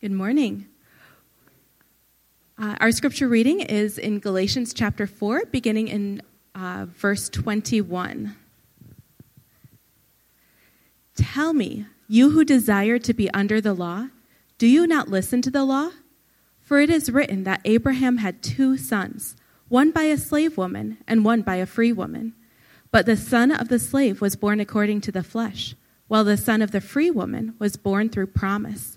Good morning. Uh, our scripture reading is in Galatians chapter 4, beginning in uh, verse 21. Tell me, you who desire to be under the law, do you not listen to the law? For it is written that Abraham had two sons, one by a slave woman and one by a free woman. But the son of the slave was born according to the flesh, while the son of the free woman was born through promise.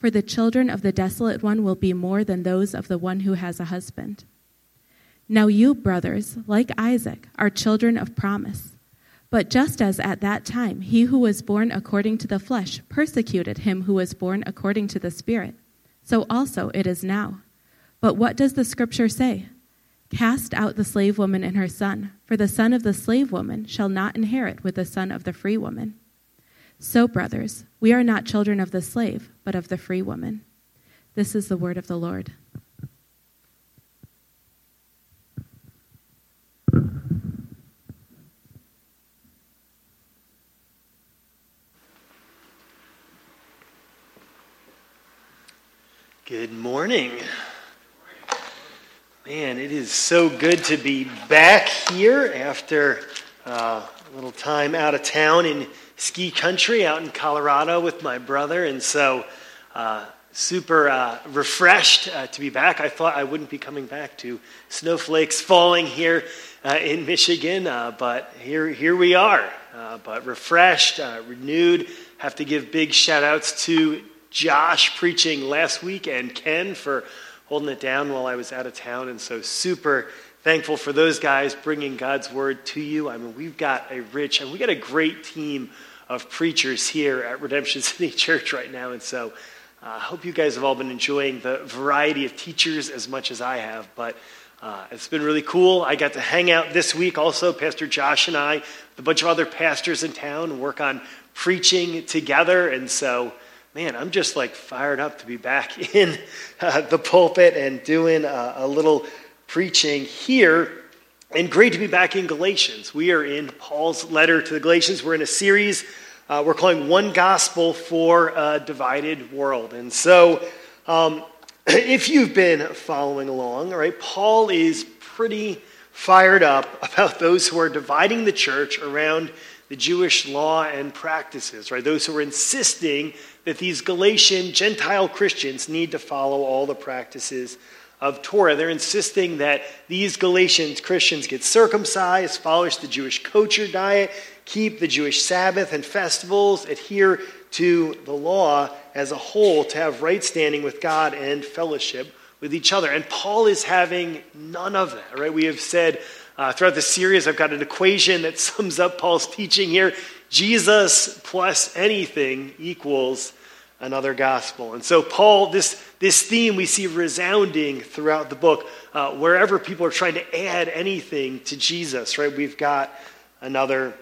for the children of the desolate one will be more than those of the one who has a husband. Now you, brothers, like Isaac, are children of promise. But just as at that time he who was born according to the flesh persecuted him who was born according to the Spirit, so also it is now. But what does the Scripture say? Cast out the slave woman and her son, for the son of the slave woman shall not inherit with the son of the free woman. So, brothers, we are not children of the slave, but of the free woman. This is the word of the Lord. Good morning. Man, it is so good to be back here after uh, a little time out of town in ski country out in Colorado with my brother, and so uh, super uh, refreshed uh, to be back. I thought I wouldn't be coming back to snowflakes falling here uh, in Michigan, uh, but here, here we are. Uh, but refreshed, renewed. Have to give big shout outs to Josh preaching last week and Ken for holding it down while I was out of town, and so super thankful for those guys bringing God's word to you. I mean, we've got a rich and we got a great team of preachers here at Redemption City Church right now. And so uh, I uh, hope you guys have all been enjoying the variety of teachers as much as I have. But uh, it's been really cool. I got to hang out this week also, Pastor Josh and I, with a bunch of other pastors in town, work on preaching together. And so, man, I'm just like fired up to be back in uh, the pulpit and doing a, a little preaching here. And great to be back in Galatians. We are in Paul's letter to the Galatians. We're in a series uh, we're calling One Gospel for a Divided World. And so, um, if you've been following along, all right, Paul is pretty fired up about those who are dividing the church around the Jewish law and practices, right? Those who are insisting that these Galatian Gentile Christians need to follow all the practices of Torah. They're insisting that these Galatians Christians get circumcised, follow the Jewish kosher diet, keep the Jewish Sabbath and festivals, adhere to the law as a whole to have right standing with God and fellowship with each other. And Paul is having none of that, right? We have said uh, throughout the series, I've got an equation that sums up Paul's teaching here Jesus plus anything equals another gospel. And so, Paul, this, this theme we see resounding throughout the book. Uh, wherever people are trying to add anything to Jesus, right, we've got another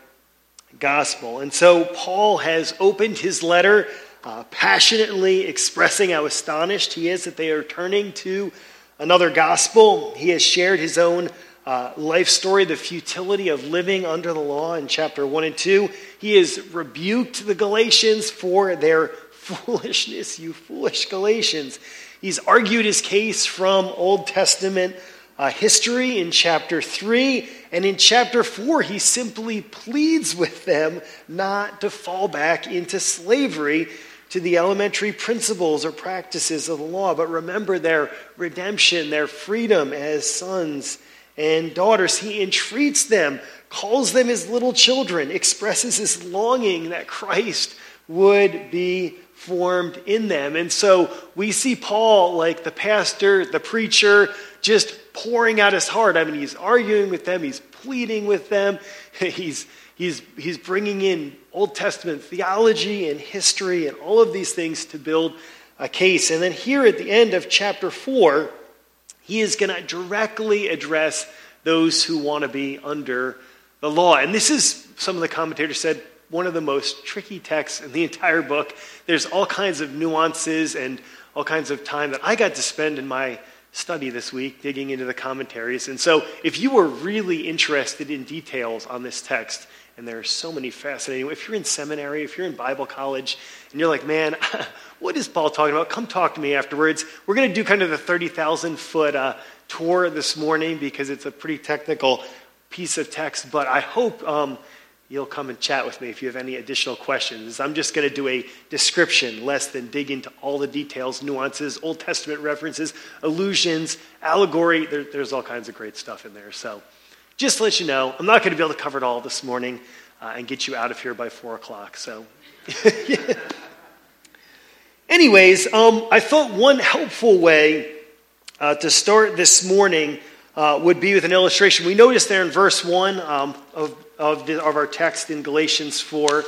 gospel. And so, Paul has opened his letter uh, passionately expressing how astonished he is that they are turning to another gospel. He has shared his own uh, life story, the futility of living under the law in chapter 1 and 2. He has rebuked the Galatians for their foolishness, you foolish Galatians. He's argued his case from Old Testament uh, history in chapter 3. And in chapter 4, he simply pleads with them not to fall back into slavery to the elementary principles or practices of the law, but remember their redemption, their freedom as sons and daughters. He entreats them, calls them his little children, expresses his longing that Christ would be formed in them. And so we see Paul, like the pastor, the preacher, just pouring out his heart. I mean, he's arguing with them, he's pleading with them, he's, he's, he's bringing in Old Testament theology and history and all of these things to build a case. And then here at the end of chapter 4, he is going to directly address those who want to be under the law. And this is, some of the commentators said, one of the most tricky texts in the entire book. There's all kinds of nuances and all kinds of time that I got to spend in my study this week digging into the commentaries. And so, if you were really interested in details on this text, and there are so many fascinating, if you're in seminary, if you're in Bible college, and you're like, man, what is Paul talking about? Come talk to me afterwards. We're going to do kind of the 30,000 foot uh, tour this morning because it's a pretty technical piece of text, but I hope. Um, you'll come and chat with me if you have any additional questions. I'm just going to do a description less than dig into all the details, nuances, Old Testament references, allusions, allegory. There, there's all kinds of great stuff in there. So just to let you know, I'm not going to be able to cover it all this morning uh, and get you out of here by 4 o'clock. So. Anyways, um, I thought one helpful way uh, to start this morning uh, would be with an illustration. We notice there in verse 1 um, of of, the, of our text in Galatians 4,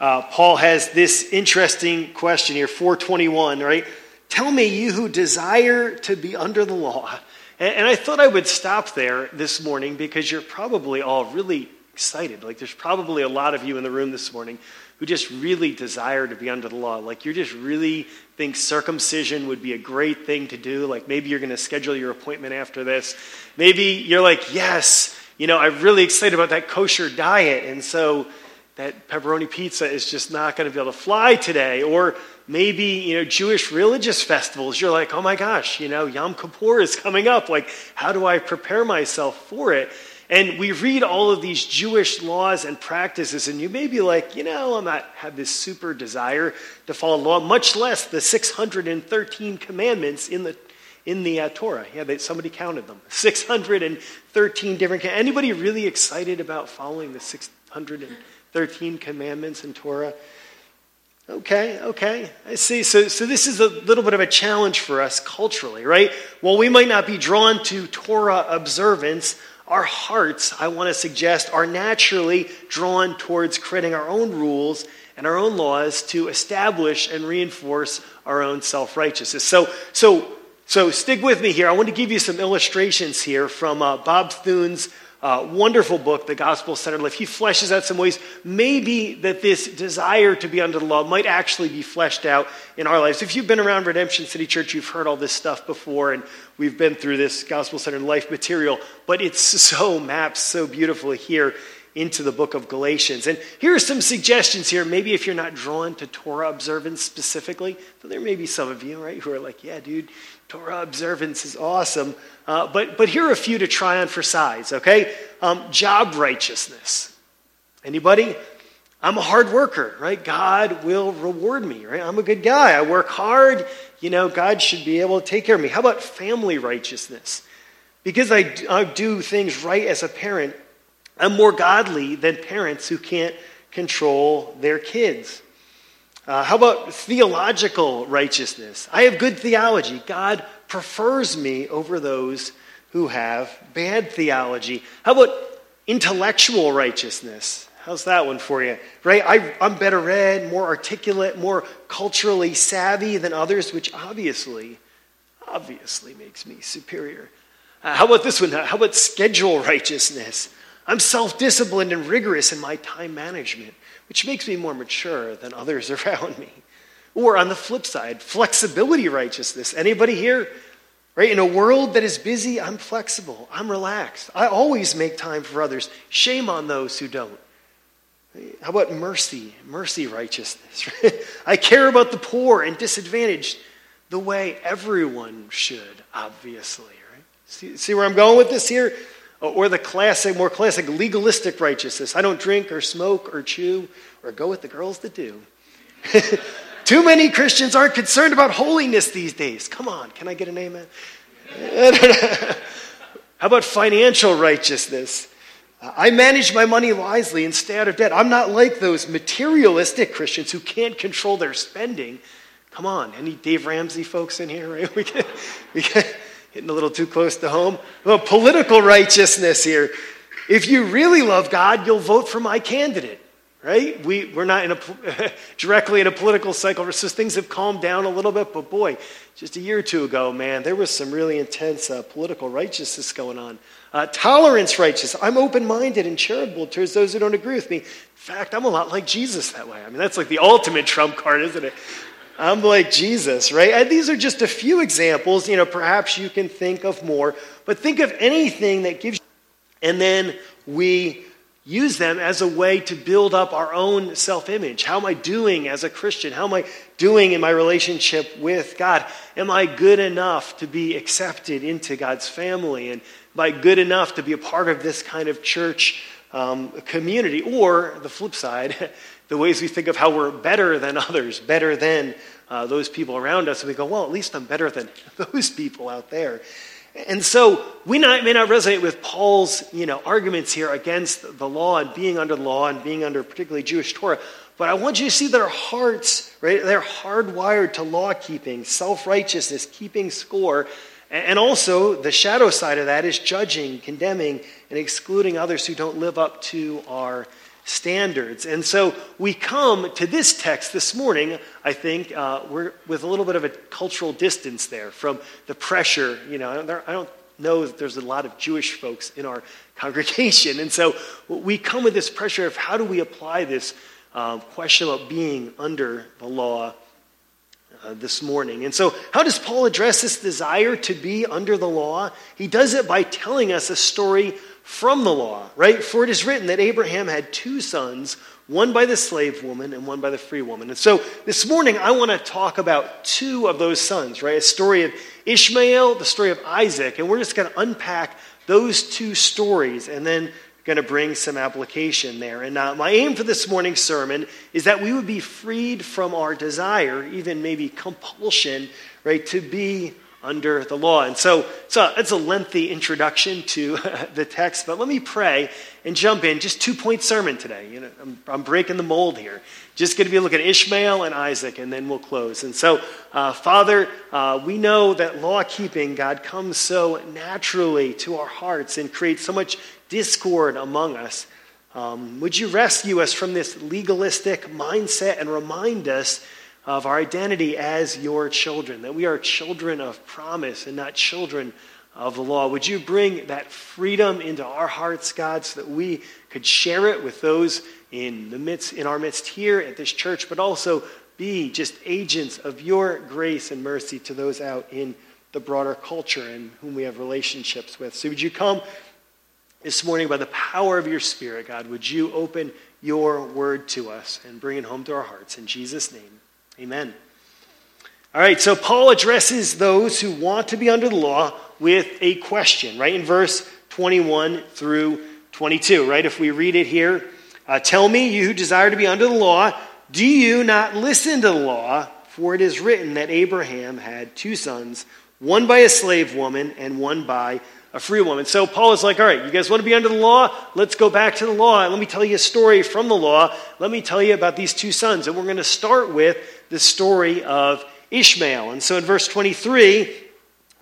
uh, Paul has this interesting question here, 421, right? Tell me, you who desire to be under the law. And, and I thought I would stop there this morning because you're probably all really excited. Like, there's probably a lot of you in the room this morning who just really desire to be under the law. Like, you just really think circumcision would be a great thing to do. Like, maybe you're going to schedule your appointment after this. Maybe you're like, yes, you know, I'm really excited about that kosher diet, and so that pepperoni pizza is just not going to be able to fly today. Or maybe, you know, Jewish religious festivals, you're like, oh my gosh, you know, Yom Kippur is coming up. Like, how do I prepare myself for it? And we read all of these Jewish laws and practices, and you may be like, you know, I'm not have this super desire to follow law, much less the 613 commandments in the in the uh, Torah. Yeah, they, somebody counted them. 613 different. Anybody really excited about following the 613 commandments in Torah? Okay, okay. I see. So, so this is a little bit of a challenge for us culturally, right? While we might not be drawn to Torah observance, our hearts, I want to suggest, are naturally drawn towards creating our own rules and our own laws to establish and reinforce our own self righteousness. So, so so stick with me here. I want to give you some illustrations here from uh, Bob Thune's uh, wonderful book, The Gospel Centered Life. He fleshes out some ways maybe that this desire to be under the law might actually be fleshed out in our lives. If you've been around Redemption City Church, you've heard all this stuff before, and we've been through this Gospel Centered Life material, but it's so mapped so beautifully here into the book of Galatians. And here are some suggestions here. Maybe if you're not drawn to Torah observance specifically, but there may be some of you, right, who are like, yeah, dude, Torah observance is awesome. Uh, but, but here are a few to try on for size, okay? Um, job righteousness. Anybody? I'm a hard worker, right? God will reward me, right? I'm a good guy. I work hard. You know, God should be able to take care of me. How about family righteousness? Because I, I do things right as a parent, I'm more godly than parents who can't control their kids. Uh, how about theological righteousness? I have good theology. God prefers me over those who have bad theology. How about intellectual righteousness? How's that one for you? Right? I, am better read, more articulate, more culturally savvy than others, which obviously, obviously makes me superior. Uh, how about this one? How about schedule righteousness? I'm self disciplined and rigorous in my time management which makes me more mature than others around me. Or on the flip side, flexibility righteousness. Anybody here? Right? In a world that is busy, I'm flexible. I'm relaxed. I always make time for others. Shame on those who don't. How about mercy? Mercy righteousness. I care about the poor and disadvantaged the way everyone should, obviously. Right? See, see where I'm going with this here? Or the classic, more classic legalistic righteousness. I don't drink or smoke or chew or go with the girls that do. Too many Christians aren't concerned about holiness these days. Come on, can I get an amen? How about financial righteousness? Uh, I manage my money wisely and stay out of debt. I'm not like those materialistic Christians who can't control their spending. Come on, any Dave Ramsey folks in here? Right? We get, we get, Getting a little too close to home. Well, political righteousness here. If you really love God, you'll vote for my candidate. right? We, we're not in a, directly in a political cycle, so things have calmed down a little bit, but boy, just a year or two ago, man, there was some really intense uh, political righteousness going on. Uh, tolerance righteous. I'm open minded and charitable towards those who don't agree with me. In fact, I'm a lot like Jesus that way. I mean, that's like the ultimate trump card, isn't it? I'm like Jesus, right? And these are just a few examples. You know, perhaps you can think of more, but think of anything that gives you, and then we use them as a way to build up our own self image. How am I doing as a Christian? How am I doing in my relationship with God? Am I good enough to be accepted into God's family? And am I good enough to be a part of this kind of church um, community? Or the flip side, the ways we think of how we're better than others, better than uh, those people around us, and we go, well, at least I'm better than those people out there. And so we not, may not resonate with Paul's you know, arguments here against the law and being under the law and being under particularly Jewish Torah. But I want you to see our hearts, right, they're hardwired to law keeping, self righteousness, keeping score. And also, the shadow side of that is judging, condemning, and excluding others who don't live up to our standards. And so we come to this text this morning, I think, uh, we're with a little bit of a cultural distance there from the pressure. You know, I don't know that there's a lot of Jewish folks in our congregation. And so we come with this pressure of how do we apply this uh, question about being under the law uh, this morning. And so, how does Paul address this desire to be under the law? He does it by telling us a story from the law, right? For it is written that Abraham had two sons, one by the slave woman and one by the free woman. And so this morning I want to talk about two of those sons, right? A story of Ishmael, the story of Isaac, and we're just going to unpack those two stories and then going to bring some application there. And uh, my aim for this morning's sermon is that we would be freed from our desire, even maybe compulsion, right, to be under the law. And so, so it's a lengthy introduction to the text, but let me pray and jump in. Just two point sermon today. You know, I'm, I'm breaking the mold here. Just going to be looking at Ishmael and Isaac, and then we'll close. And so, uh, Father, uh, we know that law keeping, God, comes so naturally to our hearts and creates so much discord among us. Um, would you rescue us from this legalistic mindset and remind us? Of our identity as your children, that we are children of promise and not children of the law. Would you bring that freedom into our hearts, God, so that we could share it with those in the midst in our midst here at this church, but also be just agents of your grace and mercy to those out in the broader culture and whom we have relationships with. So would you come this morning by the power of your spirit, God? Would you open your word to us and bring it home to our hearts in Jesus' name? Amen. All right, so Paul addresses those who want to be under the law with a question, right? In verse 21 through 22, right? If we read it here, uh, tell me, you who desire to be under the law, do you not listen to the law? For it is written that Abraham had two sons, one by a slave woman and one by a free woman. So Paul is like, all right, you guys want to be under the law? Let's go back to the law. Let me tell you a story from the law. Let me tell you about these two sons. And we're going to start with the story of Ishmael. And so in verse 23,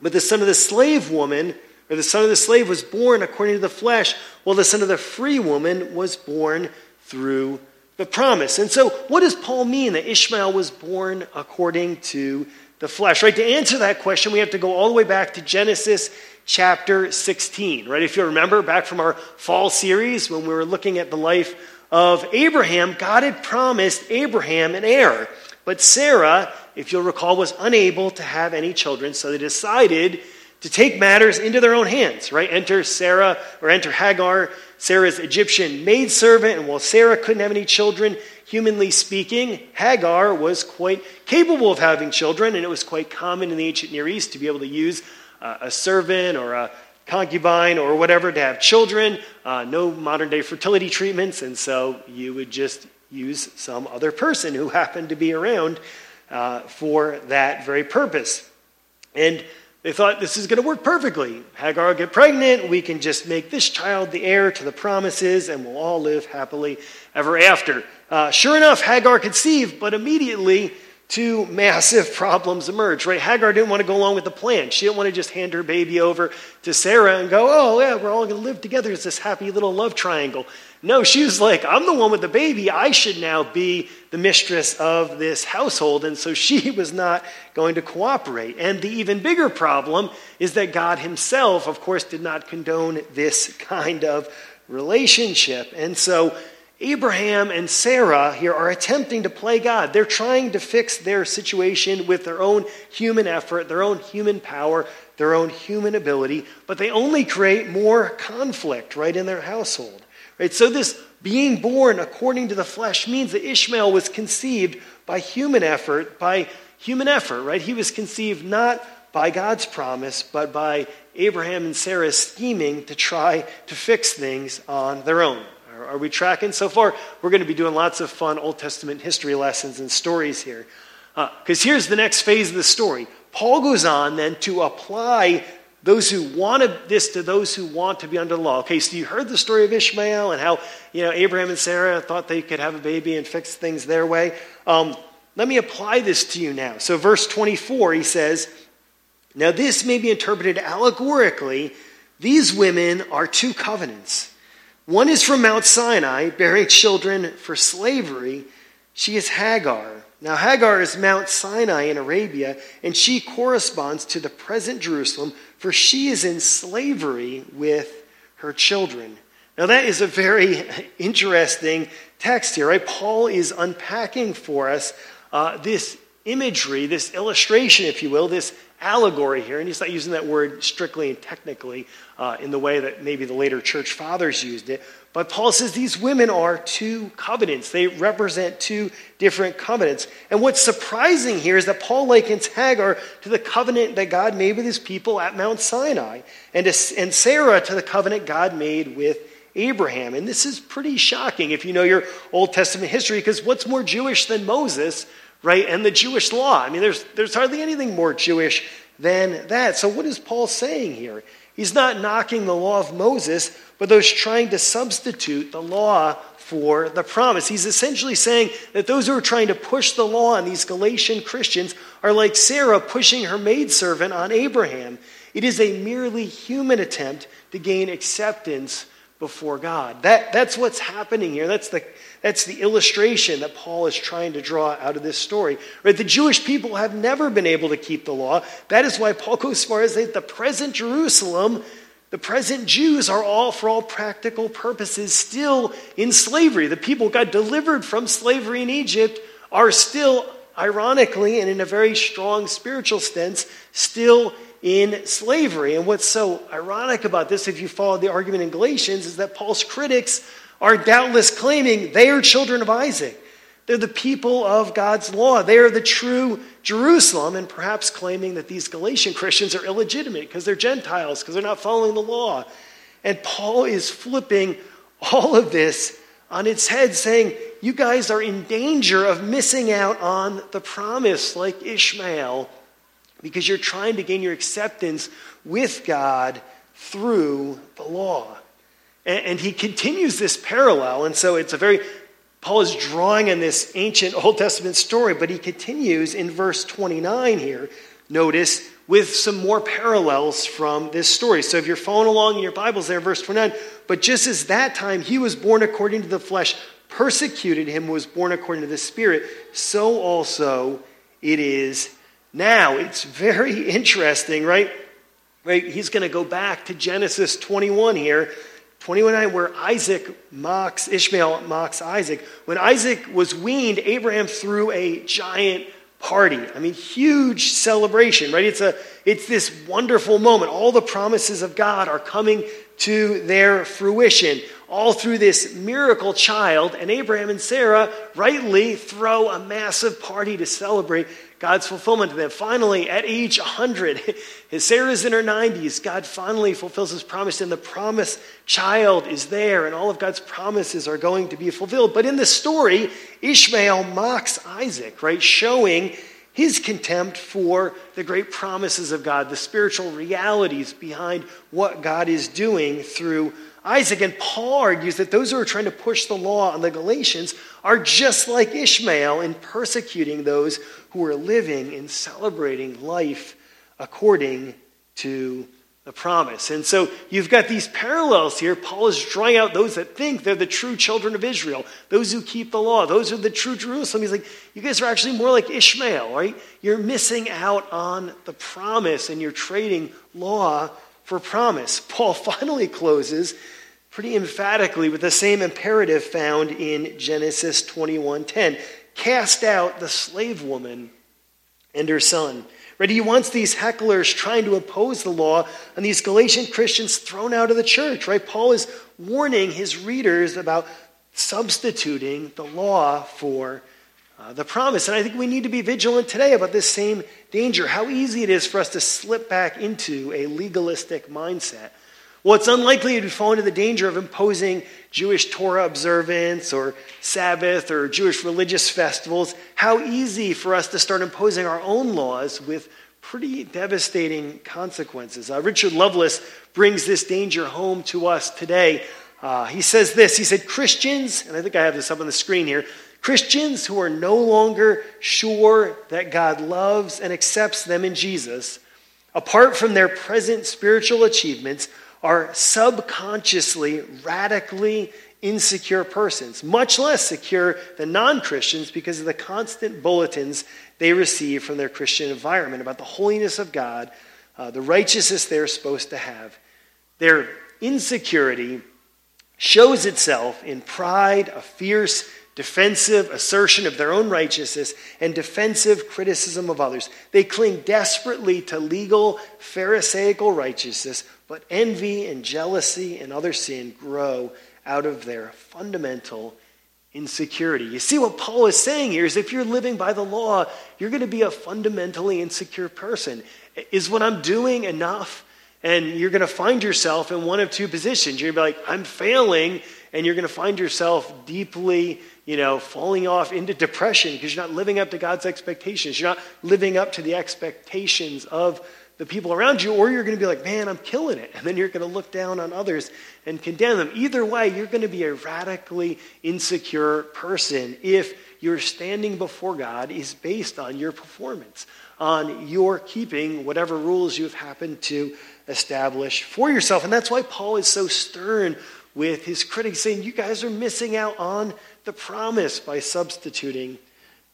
but the son of the slave woman, or the son of the slave was born according to the flesh, while the son of the free woman was born through the promise. And so, what does Paul mean that Ishmael was born according to the flesh? Right? To answer that question, we have to go all the way back to Genesis chapter 16. Right? If you remember back from our fall series when we were looking at the life of Abraham, God had promised Abraham an heir. But Sarah, if you'll recall, was unable to have any children, so they decided to take matters into their own hands, right? Enter Sarah, or enter Hagar, Sarah's Egyptian maidservant, and while Sarah couldn't have any children, humanly speaking, Hagar was quite capable of having children, and it was quite common in the ancient Near East to be able to use uh, a servant or a concubine or whatever to have children. Uh, no modern day fertility treatments, and so you would just use some other person who happened to be around uh, for that very purpose. And they thought this is going to work perfectly. Hagar will get pregnant, we can just make this child the heir to the promises, and we'll all live happily ever after. Uh, sure enough, Hagar conceived, but immediately two massive problems emerge, right? Hagar didn't want to go along with the plan. She didn't want to just hand her baby over to Sarah and go, oh, yeah, we're all going to live together as this happy little love triangle. No, she was like, I'm the one with the baby. I should now be the mistress of this household. And so she was not going to cooperate. And the even bigger problem is that God himself, of course, did not condone this kind of relationship. And so Abraham and Sarah here are attempting to play God. They're trying to fix their situation with their own human effort, their own human power, their own human ability, but they only create more conflict right in their household. Right? So this being born according to the flesh means that Ishmael was conceived by human effort, by human effort, right? He was conceived not by God's promise, but by Abraham and Sarah's scheming to try to fix things on their own. Are we tracking so far? We're going to be doing lots of fun Old Testament history lessons and stories here. Because uh, here's the next phase of the story. Paul goes on then to apply those who wanted this to those who want to be under the law. Okay, so you heard the story of Ishmael and how you know Abraham and Sarah thought they could have a baby and fix things their way. Um, let me apply this to you now. So, verse 24, he says, Now this may be interpreted allegorically. These women are two covenants. One is from Mount Sinai, bearing children for slavery. She is Hagar. Now, Hagar is Mount Sinai in Arabia, and she corresponds to the present Jerusalem, for she is in slavery with her children. Now, that is a very interesting text here, right? Paul is unpacking for us uh, this imagery, this illustration, if you will, this allegory here, and he's not using that word strictly and technically uh, in the way that maybe the later church fathers used it. But Paul says these women are two covenants. They represent two different covenants. And what's surprising here is that Paul likens Hagar to the covenant that God made with his people at Mount Sinai, and, to, and Sarah to the covenant God made with Abraham. And this is pretty shocking if you know your Old Testament history, because what's more Jewish than Moses right? And the Jewish law. I mean, there's, there's hardly anything more Jewish than that. So, what is Paul saying here? He's not knocking the law of Moses, but those trying to substitute the law for the promise. He's essentially saying that those who are trying to push the law on these Galatian Christians are like Sarah pushing her maidservant on Abraham. It is a merely human attempt to gain acceptance before God. That, that's what's happening here. That's the, that's the illustration that Paul is trying to draw out of this story. Right? The Jewish people have never been able to keep the law. That is why Paul goes as far as say the present Jerusalem, the present Jews are all, for all practical purposes, still in slavery. The people got delivered from slavery in Egypt are still, ironically and in a very strong spiritual sense, still in slavery. And what's so ironic about this, if you follow the argument in Galatians, is that Paul's critics are doubtless claiming they are children of Isaac. They're the people of God's law. They are the true Jerusalem, and perhaps claiming that these Galatian Christians are illegitimate because they're Gentiles, because they're not following the law. And Paul is flipping all of this on its head, saying, You guys are in danger of missing out on the promise like Ishmael because you're trying to gain your acceptance with God through the law. And, and he continues this parallel. And so it's a very, Paul is drawing on this ancient Old Testament story, but he continues in verse 29 here, notice, with some more parallels from this story. So if you're following along in your Bibles there, verse 29, but just as that time he was born according to the flesh, persecuted him was born according to the Spirit, so also it is now. It's very interesting, right? Right? He's going to go back to Genesis 21 here 21 where Isaac mocks, Ishmael mocks Isaac. When Isaac was weaned, Abraham threw a giant party. I mean, huge celebration, right? It's, a, it's this wonderful moment. All the promises of God are coming to their fruition, all through this miracle child. And Abraham and Sarah rightly throw a massive party to celebrate God's fulfillment to them. Finally, at age 100, his Sarah's in her 90s, God finally fulfills his promise, and the promised child is there, and all of God's promises are going to be fulfilled. But in the story, Ishmael mocks Isaac, right? Showing his contempt for the great promises of God, the spiritual realities behind what God is doing through Isaac. And Paul argues that those who are trying to push the law on the Galatians are just like Ishmael in persecuting those who are living and celebrating life according to the promise. And so you've got these parallels here. Paul is drawing out those that think they're the true children of Israel, those who keep the law, those are the true Jerusalem. He's like, you guys are actually more like Ishmael, right? You're missing out on the promise and you're trading law for promise. Paul finally closes pretty emphatically with the same imperative found in Genesis 21:10. Cast out the slave woman and her son. Right? He wants these hecklers trying to oppose the law and these Galatian Christians thrown out of the church. Right? Paul is warning his readers about substituting the law for uh, the promise. And I think we need to be vigilant today about this same danger. How easy it is for us to slip back into a legalistic mindset well, it's unlikely to fall into the danger of imposing Jewish Torah observance or Sabbath or Jewish religious festivals. How easy for us to start imposing our own laws with pretty devastating consequences. Uh, Richard Lovelace brings this danger home to us today. Uh, he says this He said, Christians, and I think I have this up on the screen here Christians who are no longer sure that God loves and accepts them in Jesus, apart from their present spiritual achievements, are subconsciously radically insecure persons, much less secure than non Christians because of the constant bulletins they receive from their Christian environment about the holiness of God, uh, the righteousness they're supposed to have. Their insecurity shows itself in pride, a fierce, defensive assertion of their own righteousness, and defensive criticism of others. They cling desperately to legal, Pharisaical righteousness but envy and jealousy and other sin grow out of their fundamental insecurity. You see, what Paul is saying here is if you're living by the law, you're going to be a fundamentally insecure person. Is what I'm doing enough? And you're going to find yourself in one of two positions. You're going to be like, I'm failing, and you're going to find yourself deeply, you know, falling off into depression because you're not living up to God's expectations. You're not living up to the expectations of the people around you, or you're going to be like, man, I'm killing it. And then you're going to look down on others and condemn them. Either way, you're going to be a radically insecure person if your standing before God is based on your performance, on your keeping whatever rules you've happened to establish for yourself. And that's why Paul is so stern with his critics, saying, You guys are missing out on the promise by substituting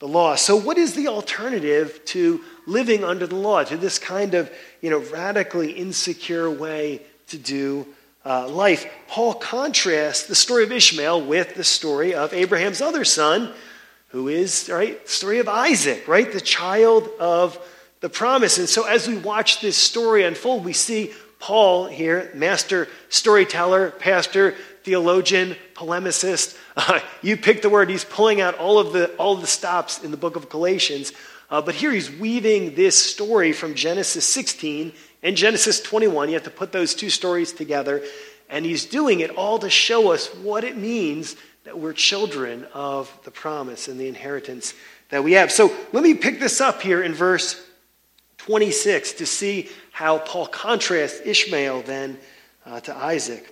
the law. So, what is the alternative to living under the law, to this kind of you know, radically insecure way to do uh, life? Paul contrasts the story of Ishmael with the story of Abraham's other son, who is right, the story of Isaac, right, the child of the promise. And so, as we watch this story unfold, we see Paul here, master storyteller, pastor, theologian, polemicist. Uh, you pick the word. He's pulling out all of the all of the stops in the book of Galatians. Uh, but here he's weaving this story from Genesis 16 and Genesis 21. You have to put those two stories together, and he's doing it all to show us what it means that we're children of the promise and the inheritance that we have. So let me pick this up here in verse 26 to see how Paul contrasts Ishmael then uh, to Isaac.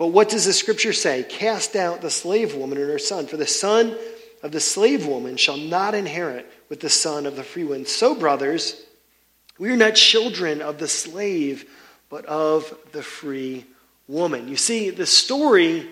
But what does the scripture say? Cast out the slave woman and her son, for the son of the slave woman shall not inherit with the son of the free one. So, brothers, we are not children of the slave, but of the free woman. You see, the story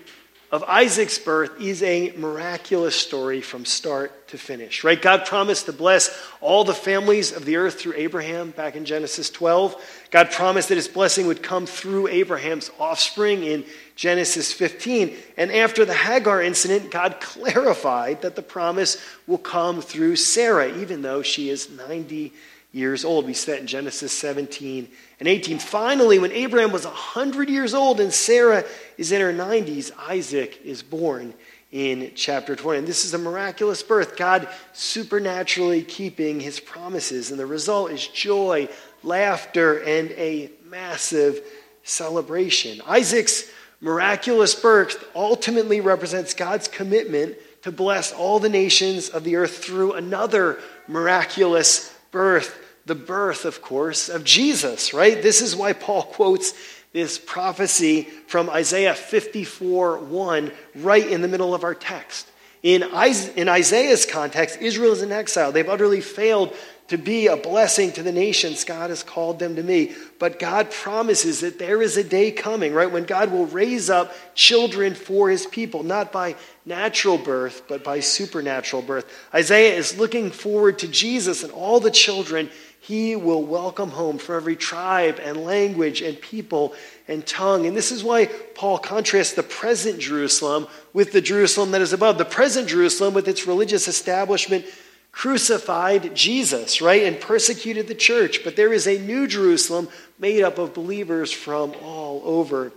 of Isaac's birth is a miraculous story from start to finish, right? God promised to bless all the families of the earth through Abraham back in Genesis 12. God promised that his blessing would come through Abraham's offspring in Genesis 15. And after the Hagar incident, God clarified that the promise will come through Sarah, even though she is 90 years old. We see that in Genesis 17 and 18. Finally, when Abraham was 100 years old and Sarah is in her 90s, Isaac is born in chapter 20. And this is a miraculous birth, God supernaturally keeping his promises. And the result is joy, laughter, and a massive celebration. Isaac's miraculous birth ultimately represents God's commitment to bless all the nations of the earth through another miraculous birth the birth, of course, of Jesus, right? This is why Paul quotes this prophecy from Isaiah 54 1 right in the middle of our text. In, in Isaiah's context, Israel is in exile. They've utterly failed to be a blessing to the nations God has called them to be. But God promises that there is a day coming, right, when God will raise up children for his people, not by natural birth, but by supernatural birth. Isaiah is looking forward to Jesus and all the children he will welcome home from every tribe and language and people and tongue. And this is why Paul contrasts the present Jerusalem with the Jerusalem that is above. The present Jerusalem, with its religious establishment, crucified Jesus, right, and persecuted the church. But there is a new Jerusalem made up of believers from all over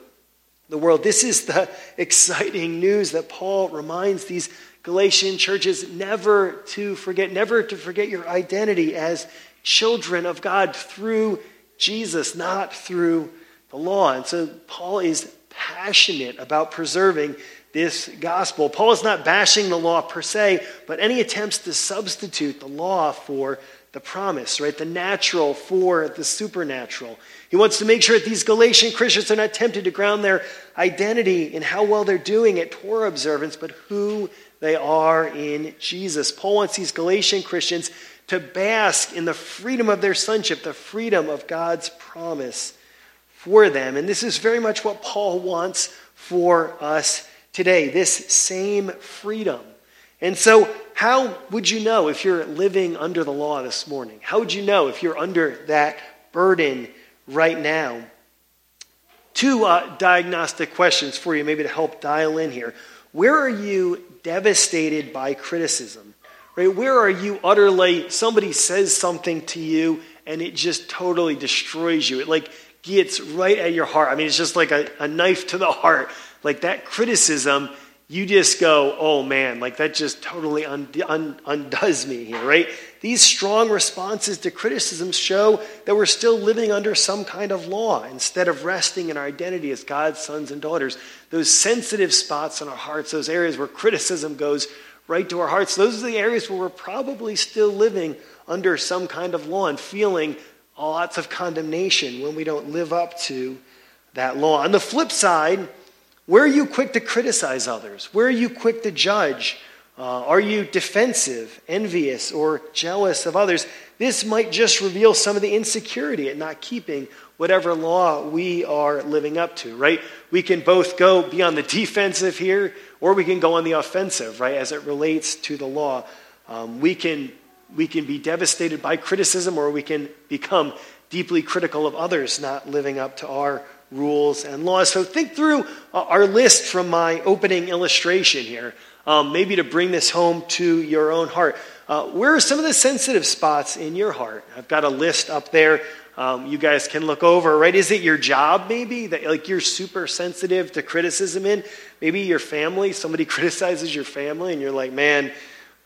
the world. This is the exciting news that Paul reminds these Galatian churches never to forget, never to forget your identity as children of God through Jesus, not through the law. And so Paul is passionate about preserving this gospel. Paul is not bashing the law per se, but any attempts to substitute the law for the promise, right? The natural for the supernatural. He wants to make sure that these Galatian Christians are not tempted to ground their identity in how well they're doing at Torah observance, but who they are in Jesus. Paul wants these Galatian Christians to bask in the freedom of their sonship, the freedom of God's promise for them. And this is very much what Paul wants for us today this same freedom. And so, how would you know if you're living under the law this morning? How would you know if you're under that burden right now? Two uh, diagnostic questions for you, maybe to help dial in here. Where are you devastated by criticism? Right? Where are you utterly, somebody says something to you and it just totally destroys you? It like gets right at your heart. I mean, it's just like a, a knife to the heart. Like that criticism, you just go, oh man, like that just totally un, un, undoes me here, right? These strong responses to criticism show that we're still living under some kind of law instead of resting in our identity as God's sons and daughters. Those sensitive spots in our hearts, those areas where criticism goes right to our hearts, those are the areas where we're probably still living under some kind of law and feeling lots of condemnation when we don't live up to that law. On the flip side, where are you quick to criticize others? Where are you quick to judge? Uh, are you defensive, envious, or jealous of others? This might just reveal some of the insecurity at not keeping whatever law we are living up to, right? We can both go be on the defensive here, or we can go on the offensive, right, as it relates to the law. Um, we, can, we can be devastated by criticism, or we can become deeply critical of others not living up to our rules and laws. So think through uh, our list from my opening illustration here, um, maybe to bring this home to your own heart. Uh, where are some of the sensitive spots in your heart? I've got a list up there um, you guys can look over, right? Is it your job maybe that like you're super sensitive to criticism in? Maybe your family, somebody criticizes your family and you're like, man,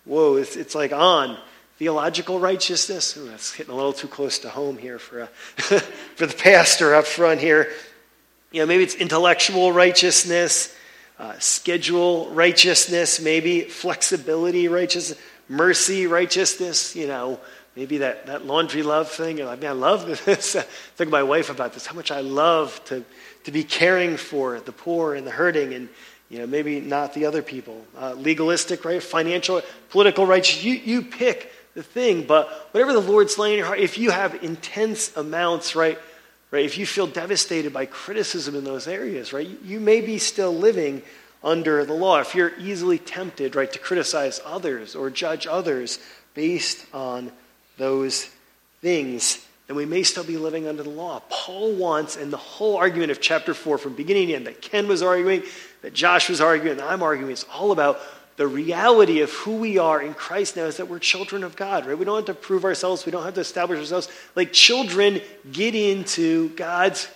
whoa, it's, it's like on. Theological righteousness, Ooh, that's hitting a little too close to home here for, a, for the pastor up front here. You know, maybe it's intellectual righteousness, uh, schedule righteousness, maybe flexibility righteousness, mercy righteousness, you know, maybe that, that laundry love thing. Like, man, I love this. Think of my wife about this, how much I love to, to be caring for the poor and the hurting and, you know, maybe not the other people. Uh, legalistic, right? Financial, political rights. You, you pick the thing, but whatever the Lord's laying in your heart, if you have intense amounts, right, right, if you feel devastated by criticism in those areas, right, you may be still living under the law, if you're easily tempted, right, to criticize others or judge others based on those things, then we may still be living under the law. Paul wants, and the whole argument of chapter 4 from beginning to end that Ken was arguing, that Josh was arguing, that I'm arguing, it's all about the reality of who we are in Christ now is that we're children of God, right? We don't have to prove ourselves, we don't have to establish ourselves. Like children get into God's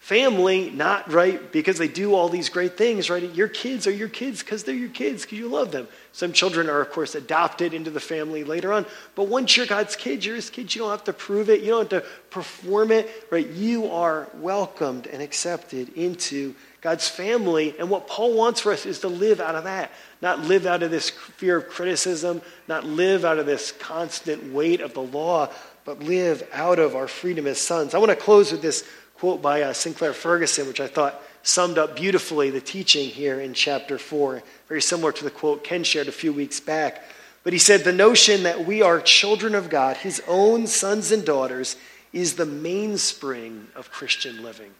family, not right because they do all these great things, right? Your kids are your kids because they're your kids because you love them. Some children are, of course, adopted into the family later on. But once you're God's kid, you're his kid. You don't have to prove it, you don't have to perform it, right? You are welcomed and accepted into God's family. And what Paul wants for us is to live out of that, not live out of this fear of criticism, not live out of this constant weight of the law, but live out of our freedom as sons. I want to close with this quote by uh, Sinclair Ferguson, which I thought summed up beautifully the teaching here in chapter 4, very similar to the quote Ken shared a few weeks back. But he said, The notion that we are children of God, his own sons and daughters, is the mainspring of Christian living.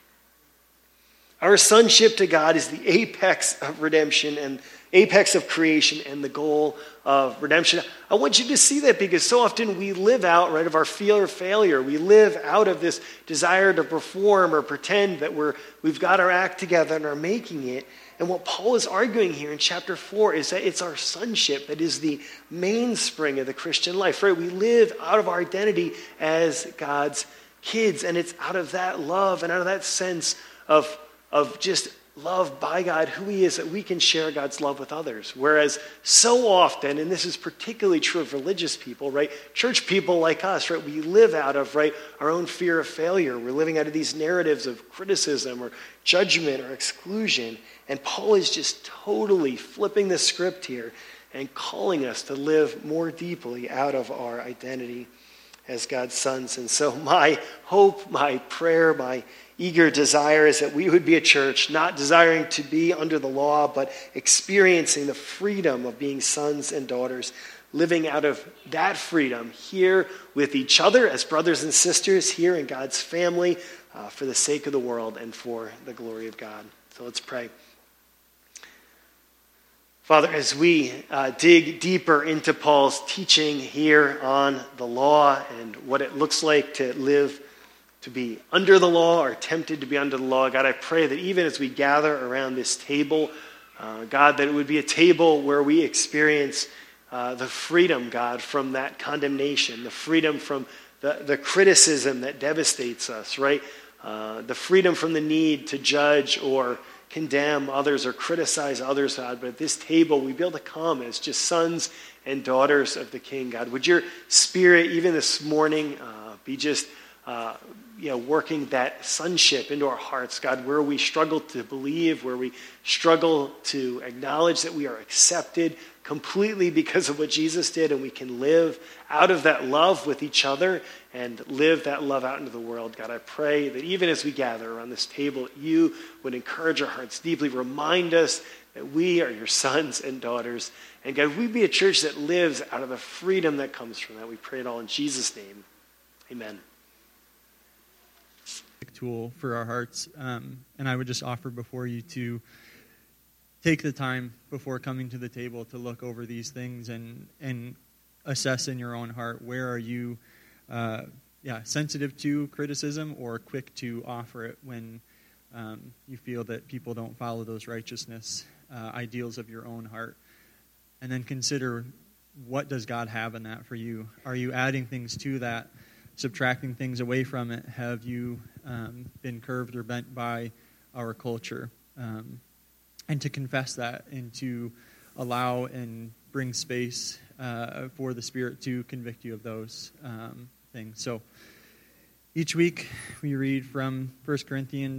Our sonship to God is the apex of redemption and apex of creation and the goal of redemption. I want you to see that because so often we live out right of our fear of failure. We live out of this desire to perform or pretend that we're we've got our act together and are making it. And what Paul is arguing here in chapter 4 is that it's our sonship that is the mainspring of the Christian life. Right? We live out of our identity as God's kids and it's out of that love and out of that sense of of just loved by God, who He is, that we can share God's love with others. Whereas so often, and this is particularly true of religious people, right? Church people like us, right? We live out of, right, our own fear of failure. We're living out of these narratives of criticism or judgment or exclusion. And Paul is just totally flipping the script here and calling us to live more deeply out of our identity as God's sons. And so, my hope, my prayer, my eager desire is that we would be a church not desiring to be under the law, but experiencing the freedom of being sons and daughters, living out of that freedom here with each other as brothers and sisters, here in God's family, uh, for the sake of the world and for the glory of God. So let's pray. Father, as we uh, dig deeper into Paul's teaching here on the law and what it looks like to live to be under the law or tempted to be under the law. God, I pray that even as we gather around this table, uh, God, that it would be a table where we experience uh, the freedom, God, from that condemnation, the freedom from the, the criticism that devastates us, right? Uh, the freedom from the need to judge or condemn others or criticize others, God. But at this table, we be able to come as just sons and daughters of the King, God. Would your spirit, even this morning, uh, be just uh, you know, working that sonship into our hearts, God, where we struggle to believe, where we struggle to acknowledge that we are accepted completely because of what Jesus did, and we can live out of that love with each other and live that love out into the world. God, I pray that even as we gather around this table, you would encourage our hearts deeply, remind us that we are your sons and daughters. And God, we be a church that lives out of the freedom that comes from that. We pray it all in Jesus' name. Amen tool for our hearts. Um, and I would just offer before you to take the time before coming to the table to look over these things and, and assess in your own heart where are you uh, yeah, sensitive to criticism or quick to offer it when um, you feel that people don't follow those righteousness uh, ideals of your own heart. And then consider what does God have in that for you? Are you adding things to that subtracting things away from it, have you um, been curved or bent by our culture? Um, and to confess that and to allow and bring space uh, for the Spirit to convict you of those um, things. So each week we read from 1 Corinthians